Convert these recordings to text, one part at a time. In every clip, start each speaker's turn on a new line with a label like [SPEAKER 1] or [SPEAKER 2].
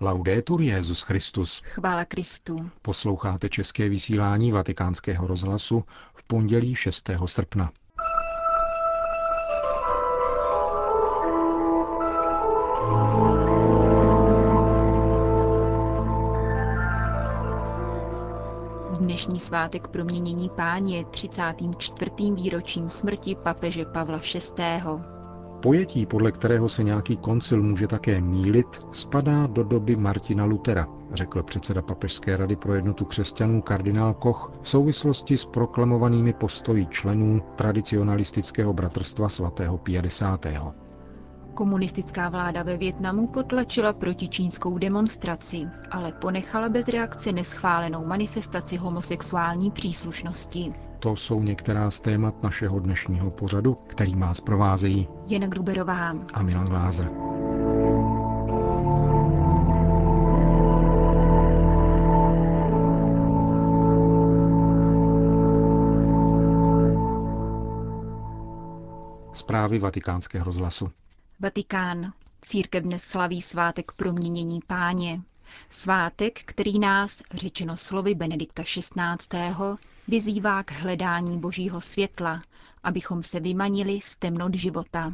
[SPEAKER 1] Laudetur Jezus Christus.
[SPEAKER 2] Chvála Kristu.
[SPEAKER 1] Posloucháte české vysílání Vatikánského rozhlasu v pondělí 6. srpna.
[SPEAKER 2] Dnešní svátek proměnění páně je 34. výročím smrti papeže Pavla VI.
[SPEAKER 1] Pojetí, podle kterého se nějaký koncil může také mílit, spadá do doby Martina Lutera, řekl předseda Papežské rady pro jednotu křesťanů kardinál Koch v souvislosti s proklamovanými postoji členů tradicionalistického bratrstva svatého 50.
[SPEAKER 2] Komunistická vláda ve Větnamu potlačila protičínskou demonstraci, ale ponechala bez reakce neschválenou manifestaci homosexuální příslušnosti.
[SPEAKER 1] To jsou některá z témat našeho dnešního pořadu, který má zprovázejí
[SPEAKER 2] Jana Gruberová
[SPEAKER 1] a Milan Glázer. Zprávy vatikánského rozhlasu.
[SPEAKER 2] Vatikán. Církev dnes slaví svátek proměnění páně. Svátek, který nás, řečeno slovy Benedikta XVI., vyzývá k hledání božího světla, abychom se vymanili z temnot života.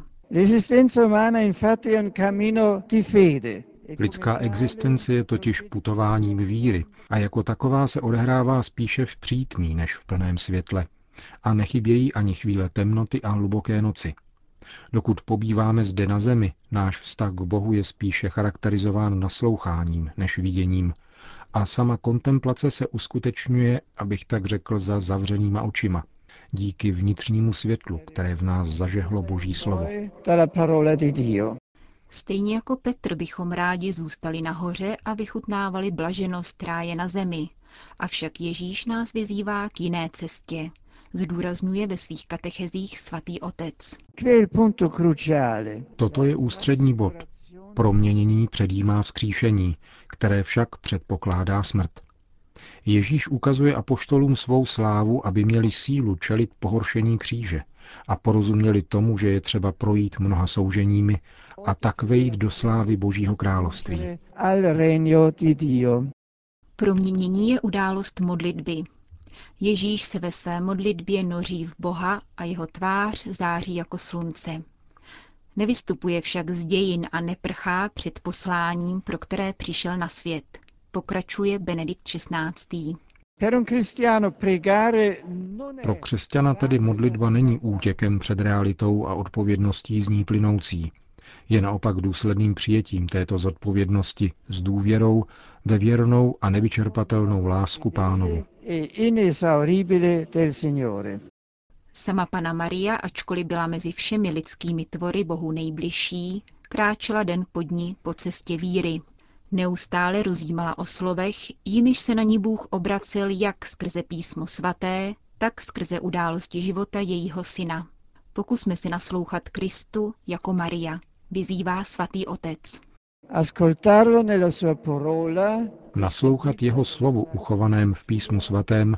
[SPEAKER 1] Lidská existence je totiž putováním víry a jako taková se odehrává spíše v přítmí než v plném světle. A nechybějí ani chvíle temnoty a hluboké noci. Dokud pobýváme zde na zemi, náš vztah k Bohu je spíše charakterizován nasloucháním než viděním a sama kontemplace se uskutečňuje, abych tak řekl, za zavřenýma očima, díky vnitřnímu světlu, které v nás zažehlo Boží slovo.
[SPEAKER 2] Stejně jako Petr bychom rádi zůstali nahoře a vychutnávali blaženost, která je na zemi. Avšak Ježíš nás vyzývá k jiné cestě, zdůrazňuje ve svých katechezích svatý otec.
[SPEAKER 1] Toto je ústřední bod. Proměnění předjímá vzkříšení, které však předpokládá smrt. Ježíš ukazuje apoštolům svou slávu, aby měli sílu čelit pohoršení kříže a porozuměli tomu, že je třeba projít mnoha souženími a tak vejít do slávy Božího království.
[SPEAKER 2] Proměnění je událost modlitby. Ježíš se ve své modlitbě noří v Boha a jeho tvář září jako slunce. Nevystupuje však z dějin a neprchá před posláním, pro které přišel na svět. Pokračuje Benedikt XVI.
[SPEAKER 1] Pro křesťana tedy modlitba není útěkem před realitou a odpovědností z ní plynoucí. Je naopak důsledným přijetím této zodpovědnosti s důvěrou ve věrnou a nevyčerpatelnou lásku pánovu.
[SPEAKER 2] Sama Pana Maria, ačkoliv byla mezi všemi lidskými tvory Bohu nejbližší, kráčela den po dní po cestě víry. Neustále rozjímala o slovech, jimiž se na ní Bůh obracel jak skrze písmo svaté, tak skrze události života jejího syna. Pokusme si naslouchat Kristu jako Maria, vyzývá svatý otec.
[SPEAKER 1] Naslouchat jeho slovu uchovaném v písmu svatém,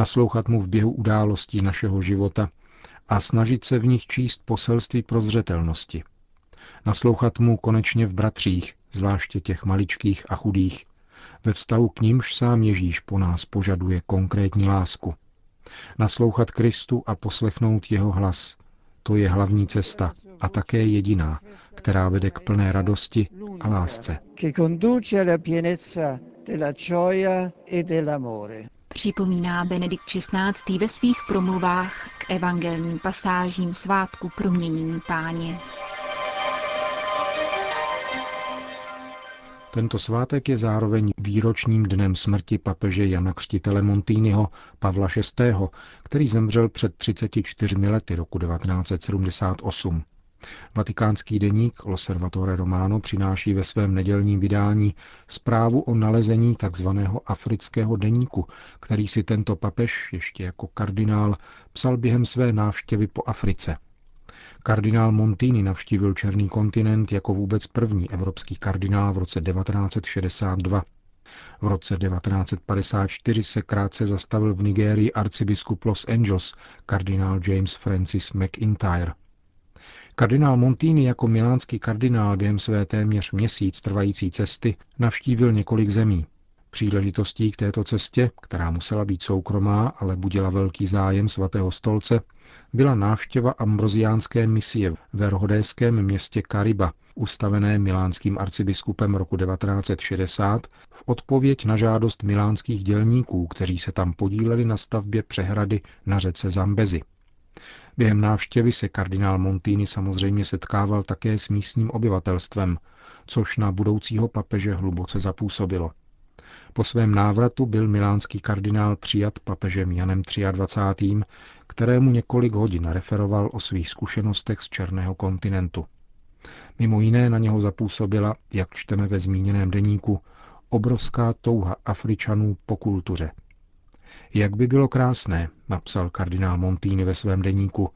[SPEAKER 1] naslouchat mu v běhu událostí našeho života a snažit se v nich číst poselství prozřetelnosti. Naslouchat mu konečně v bratřích, zvláště těch maličkých a chudých, ve vztahu k nímž sám Ježíš po nás požaduje konkrétní lásku. Naslouchat Kristu a poslechnout jeho hlas, to je hlavní cesta a také jediná, která vede k plné radosti a lásce.
[SPEAKER 2] Připomíná Benedikt XVI. ve svých promluvách k evangelním pasážím svátku proměnění páně.
[SPEAKER 1] Tento svátek je zároveň výročním dnem smrti papeže Jana Křtitele Montýnyho Pavla VI., který zemřel před 34 lety roku 1978. Vatikánský deník L'Osservatore Romano přináší ve svém nedělním vydání zprávu o nalezení tzv. afrického deníku, který si tento papež ještě jako kardinál psal během své návštěvy po Africe. Kardinál Montini navštívil Černý kontinent jako vůbec první evropský kardinál v roce 1962. V roce 1954 se krátce zastavil v Nigérii arcibiskup Los Angeles, kardinál James Francis McIntyre. Kardinál Montini jako milánský kardinál během své téměř měsíc trvající cesty navštívil několik zemí. Příležitostí k této cestě, která musela být soukromá, ale budila velký zájem svatého stolce, byla návštěva ambroziánské misie ve rohodéském městě Kariba, ustavené milánským arcibiskupem roku 1960 v odpověď na žádost milánských dělníků, kteří se tam podíleli na stavbě přehrady na řece Zambezi. Během návštěvy se kardinál Montini samozřejmě setkával také s místním obyvatelstvem, což na budoucího papeže hluboce zapůsobilo. Po svém návratu byl milánský kardinál přijat papežem Janem 23., kterému několik hodin referoval o svých zkušenostech z Černého kontinentu. Mimo jiné na něho zapůsobila, jak čteme ve zmíněném deníku, obrovská touha Afričanů po kultuře. Jak by bylo krásné, napsal kardinál Montini ve svém deníku,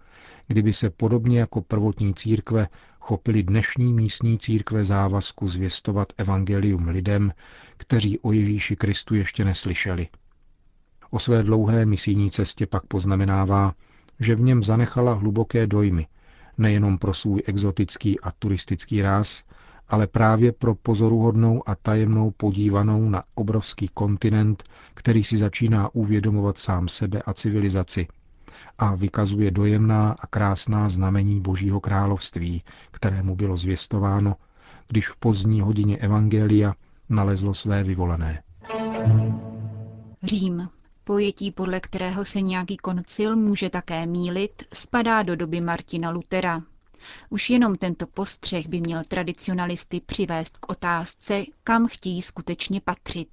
[SPEAKER 1] kdyby se podobně jako prvotní církve chopili dnešní místní církve závazku zvěstovat evangelium lidem, kteří o Ježíši Kristu ještě neslyšeli. O své dlouhé misijní cestě pak poznamenává, že v něm zanechala hluboké dojmy, nejenom pro svůj exotický a turistický ráz, ale právě pro pozoruhodnou a tajemnou podívanou na obrovský kontinent, který si začíná uvědomovat sám sebe a civilizaci a vykazuje dojemná a krásná znamení Božího království, kterému bylo zvěstováno, když v pozdní hodině Evangelia nalezlo své vyvolené.
[SPEAKER 2] Řím. Pojetí, podle kterého se nějaký koncil může také mílit, spadá do doby Martina Lutera. Už jenom tento postřeh by měl tradicionalisty přivést k otázce, kam chtějí skutečně patřit.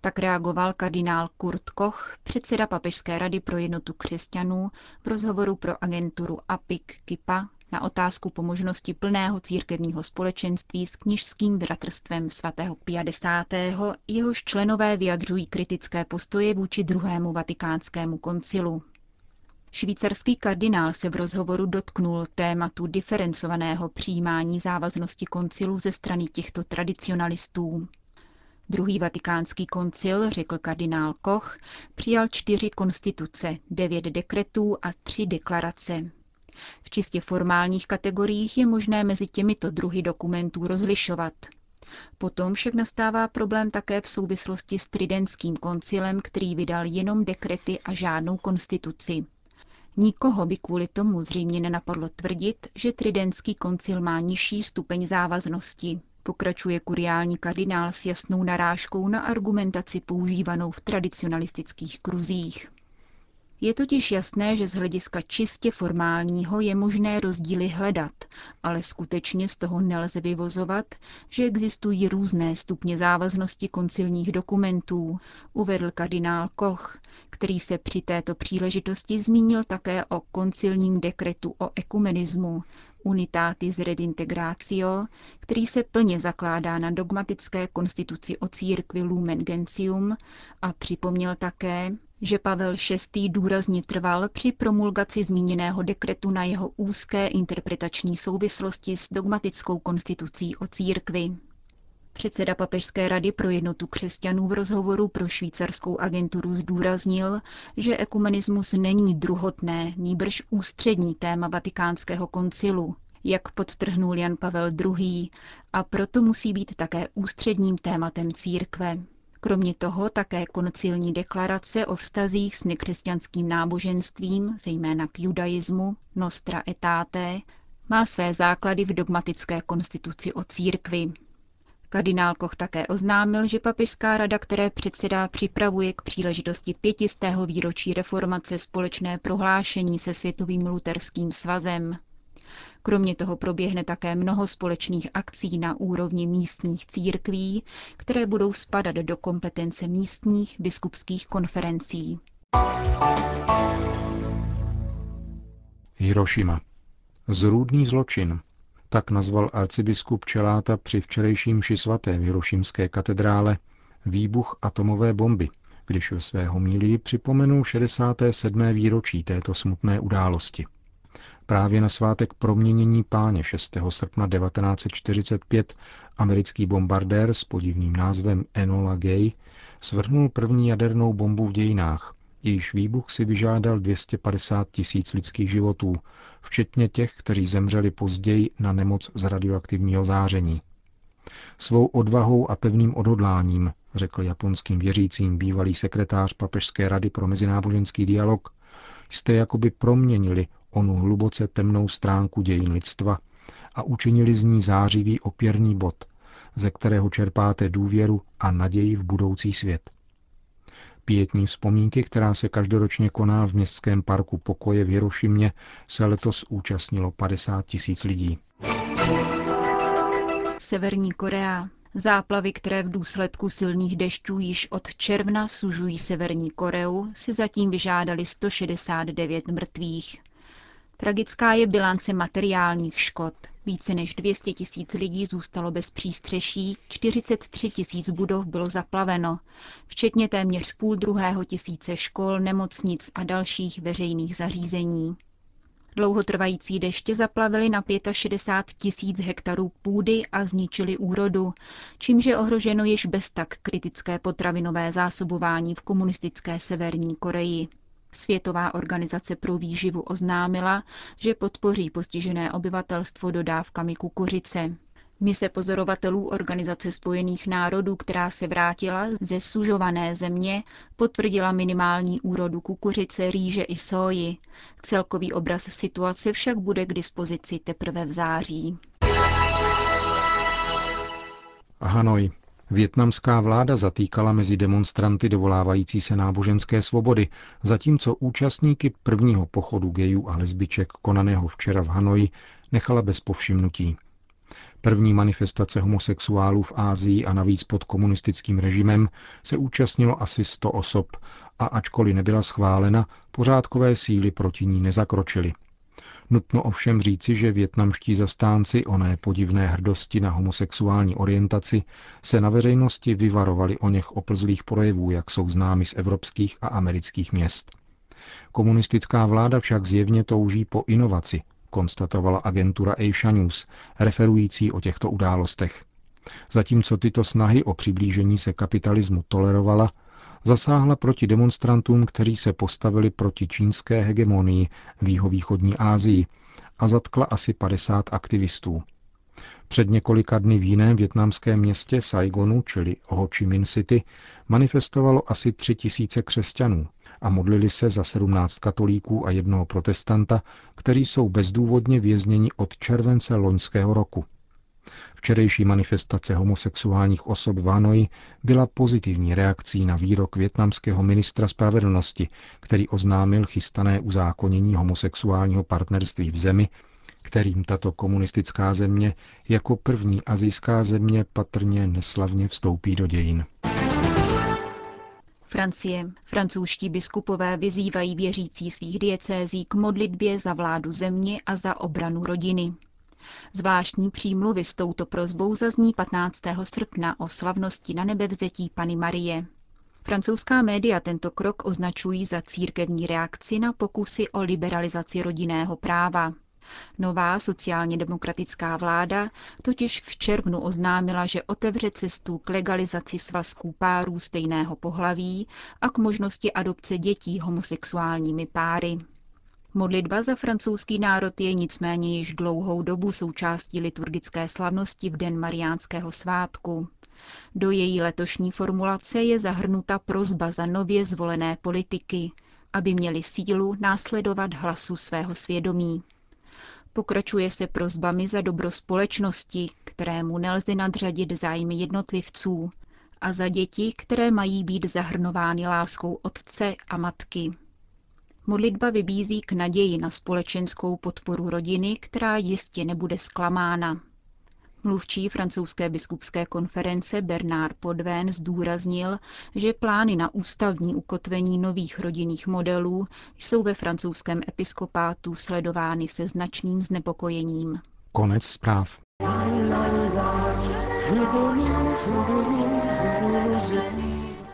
[SPEAKER 2] Tak reagoval kardinál Kurt Koch, předseda Papežské rady pro jednotu křesťanů, v rozhovoru pro agenturu APIC KIPA na otázku po možnosti plného církevního společenství s knižským bratrstvem svatého 50. jehož členové vyjadřují kritické postoje vůči druhému vatikánskému koncilu. Švýcarský kardinál se v rozhovoru dotknul tématu diferencovaného přijímání závaznosti koncilu ze strany těchto tradicionalistů. Druhý vatikánský koncil, řekl kardinál Koch, přijal čtyři konstituce, devět dekretů a tři deklarace. V čistě formálních kategoriích je možné mezi těmito druhy dokumentů rozlišovat. Potom však nastává problém také v souvislosti s Tridentským koncilem, který vydal jenom dekrety a žádnou konstituci. Nikoho by kvůli tomu zřejmě nenapadlo tvrdit, že Tridentský koncil má nižší stupeň závaznosti. Pokračuje kuriální kardinál s jasnou narážkou na argumentaci používanou v tradicionalistických kruzích. Je totiž jasné, že z hlediska čistě formálního je možné rozdíly hledat, ale skutečně z toho nelze vyvozovat, že existují různé stupně závaznosti koncilních dokumentů, uvedl kardinál Koch, který se při této příležitosti zmínil také o koncilním dekretu o ekumenismu, Unitatis Redintegratio, který se plně zakládá na dogmatické konstituci o církvi Lumen Gentium a připomněl také, že Pavel VI. důrazně trval při promulgaci zmíněného dekretu na jeho úzké interpretační souvislosti s dogmatickou konstitucí o církvi. Předseda Papežské rady pro jednotu křesťanů v rozhovoru pro švýcarskou agenturu zdůraznil, že ekumenismus není druhotné, nýbrž ústřední téma vatikánského koncilu, jak podtrhnul Jan Pavel II. a proto musí být také ústředním tématem církve. Kromě toho také koncilní deklarace o vztazích s nekřesťanským náboženstvím, zejména k judaismu, Nostra etate, má své základy v dogmatické konstituci o církvi. Kardinál Koch také oznámil, že papežská rada, které předsedá, připravuje k příležitosti pětistého výročí reformace společné prohlášení se Světovým luterským svazem. Kromě toho proběhne také mnoho společných akcí na úrovni místních církví, které budou spadat do kompetence místních biskupských konferencí.
[SPEAKER 1] Hiroshima. Zrůdný zločin. Tak nazval arcibiskup Čeláta při včerejším mši svaté v Hirošimské katedrále výbuch atomové bomby, když ve své homílii připomenul 67. výročí této smutné události. Právě na svátek proměnění páně 6. srpna 1945 americký bombardér s podivným názvem Enola Gay svrhnul první jadernou bombu v dějinách, Jejíž výbuch si vyžádal 250 tisíc lidských životů, včetně těch, kteří zemřeli později na nemoc z radioaktivního záření. Svou odvahou a pevným odhodláním, řekl japonským věřícím bývalý sekretář Papežské rady pro mezináboženský dialog, jste jakoby proměnili onu hluboce temnou stránku dějin lidstva a učinili z ní zářivý opěrný bod, ze kterého čerpáte důvěru a naději v budoucí svět. Pětní vzpomínky, která se každoročně koná v městském parku pokoje v Hirošimě, se letos účastnilo 50 tisíc lidí.
[SPEAKER 2] Severní Korea. Záplavy, které v důsledku silných dešťů již od června sužují Severní Koreu, si zatím vyžádali 169 mrtvých. Tragická je bilance materiálních škod. Více než 200 tisíc lidí zůstalo bez přístřeší, 43 tisíc budov bylo zaplaveno, včetně téměř půl druhého tisíce škol, nemocnic a dalších veřejných zařízení. Dlouhotrvající deště zaplavily na 65 tisíc hektarů půdy a zničily úrodu, čímž je ohroženo již bez tak kritické potravinové zásobování v komunistické Severní Koreji. Světová organizace pro výživu oznámila, že podpoří postižené obyvatelstvo dodávkami kukuřice. Mise pozorovatelů Organizace spojených národů, která se vrátila ze sužované země, potvrdila minimální úrodu kukuřice, rýže i soji. Celkový obraz situace však bude k dispozici teprve v září.
[SPEAKER 1] Hanoj. Větnamská vláda zatýkala mezi demonstranty dovolávající se náboženské svobody, zatímco účastníky prvního pochodu gejů a lesbiček konaného včera v Hanoji nechala bez povšimnutí. První manifestace homosexuálů v Ázii a navíc pod komunistickým režimem se účastnilo asi 100 osob a ačkoliv nebyla schválena, pořádkové síly proti ní nezakročily. Nutno ovšem říci, že větnamští zastánci oné podivné hrdosti na homosexuální orientaci se na veřejnosti vyvarovali o něch oplzlých projevů, jak jsou známy z evropských a amerických měst. Komunistická vláda však zjevně touží po inovaci, konstatovala agentura Asia News, referující o těchto událostech. Zatímco tyto snahy o přiblížení se kapitalismu tolerovala, zasáhla proti demonstrantům, kteří se postavili proti čínské hegemonii v jihovýchodní Asii a zatkla asi 50 aktivistů. Před několika dny v jiném větnamském městě Saigonu, čili Ho Chi Minh City, manifestovalo asi tři tisíce křesťanů a modlili se za 17 katolíků a jednoho protestanta, kteří jsou bezdůvodně vězněni od července loňského roku. Včerejší manifestace homosexuálních osob v Hanoji byla pozitivní reakcí na výrok větnamského ministra spravedlnosti, který oznámil chystané uzákonění homosexuálního partnerství v zemi, kterým tato komunistická země jako první azijská země patrně neslavně vstoupí do dějin.
[SPEAKER 2] Francie. Francouzští biskupové vyzývají věřící svých diecézí k modlitbě za vládu země a za obranu rodiny. Zvláštní přímluvy s touto prozbou zazní 15. srpna o slavnosti na nebevzetí Pany Marie. Francouzská média tento krok označují za církevní reakci na pokusy o liberalizaci rodinného práva. Nová sociálně demokratická vláda totiž v červnu oznámila, že otevře cestu k legalizaci svazků párů stejného pohlaví a k možnosti adopce dětí homosexuálními páry. Modlitba za francouzský národ je nicméně již dlouhou dobu součástí liturgické slavnosti v den mariánského svátku. Do její letošní formulace je zahrnuta prozba za nově zvolené politiky, aby měli sílu následovat hlasu svého svědomí. Pokračuje se prozbami za dobro společnosti, kterému nelze nadřadit zájmy jednotlivců, a za děti, které mají být zahrnovány láskou otce a matky. Modlitba vybízí k naději na společenskou podporu rodiny, která jistě nebude zklamána. Mluvčí francouzské biskupské konference Bernard Podvén zdůraznil, že plány na ústavní ukotvení nových rodinných modelů jsou ve francouzském episkopátu sledovány se značným znepokojením.
[SPEAKER 1] Konec zpráv.